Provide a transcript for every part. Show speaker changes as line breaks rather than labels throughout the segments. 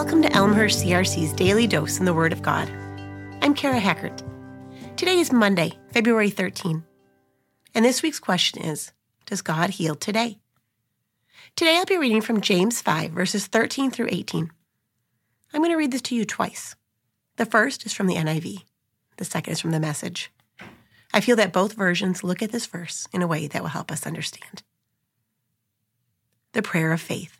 Welcome to Elmhurst CRC's Daily Dose in the Word of God. I'm Kara Hackert. Today is Monday, February 13, and this week's question is Does God heal today? Today I'll be reading from James 5, verses 13 through 18. I'm going to read this to you twice. The first is from the NIV, the second is from the message. I feel that both versions look at this verse in a way that will help us understand. The prayer of faith.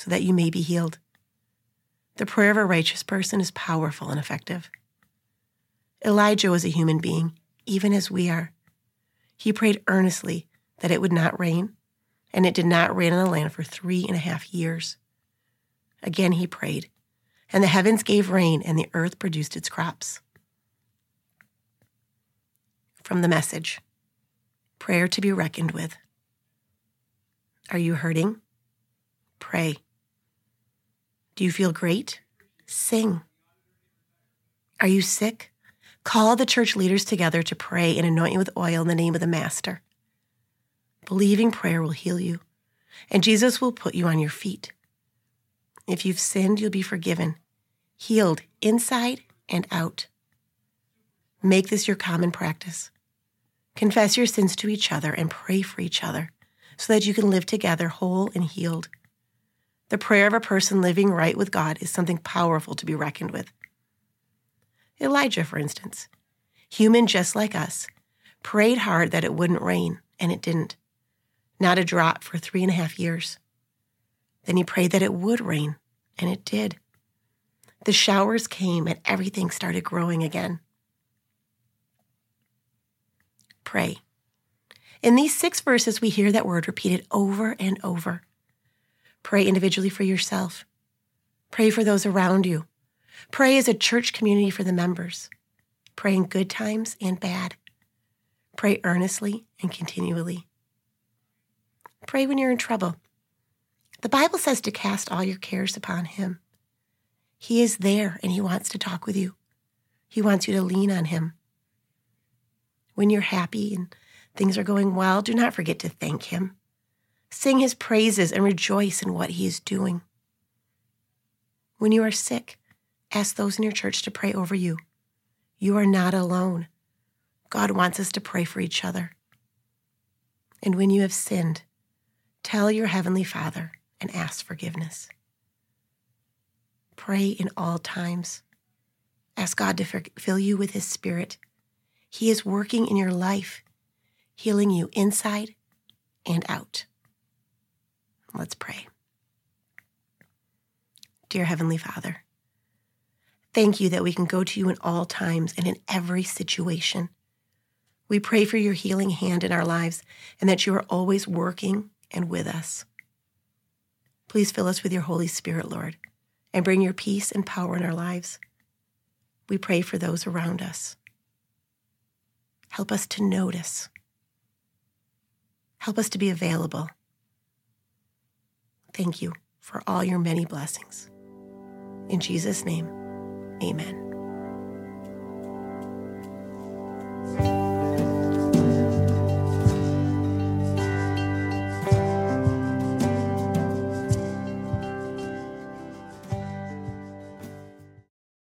so that you may be healed. The prayer of a righteous person is powerful and effective. Elijah was a human being, even as we are. He prayed earnestly that it would not rain, and it did not rain on the land for three and a half years. Again he prayed, and the heavens gave rain, and the earth produced its crops. From the message Prayer to be reckoned with. Are you hurting? Pray. Do you feel great? Sing. Are you sick? Call the church leaders together to pray and anoint you with oil in the name of the Master. Believing prayer will heal you, and Jesus will put you on your feet. If you've sinned, you'll be forgiven, healed inside and out. Make this your common practice. Confess your sins to each other and pray for each other so that you can live together whole and healed. The prayer of a person living right with God is something powerful to be reckoned with. Elijah, for instance, human just like us, prayed hard that it wouldn't rain, and it didn't. Not a drop for three and a half years. Then he prayed that it would rain, and it did. The showers came, and everything started growing again. Pray. In these six verses, we hear that word repeated over and over. Pray individually for yourself. Pray for those around you. Pray as a church community for the members. Pray in good times and bad. Pray earnestly and continually. Pray when you're in trouble. The Bible says to cast all your cares upon Him. He is there and He wants to talk with you. He wants you to lean on Him. When you're happy and things are going well, do not forget to thank Him. Sing his praises and rejoice in what he is doing. When you are sick, ask those in your church to pray over you. You are not alone. God wants us to pray for each other. And when you have sinned, tell your Heavenly Father and ask forgiveness. Pray in all times. Ask God to fill you with His Spirit. He is working in your life, healing you inside and out. Let's pray. Dear Heavenly Father, thank you that we can go to you in all times and in every situation. We pray for your healing hand in our lives and that you are always working and with us. Please fill us with your Holy Spirit, Lord, and bring your peace and power in our lives. We pray for those around us. Help us to notice. Help us to be available Thank you for all your many blessings. In Jesus' name, amen.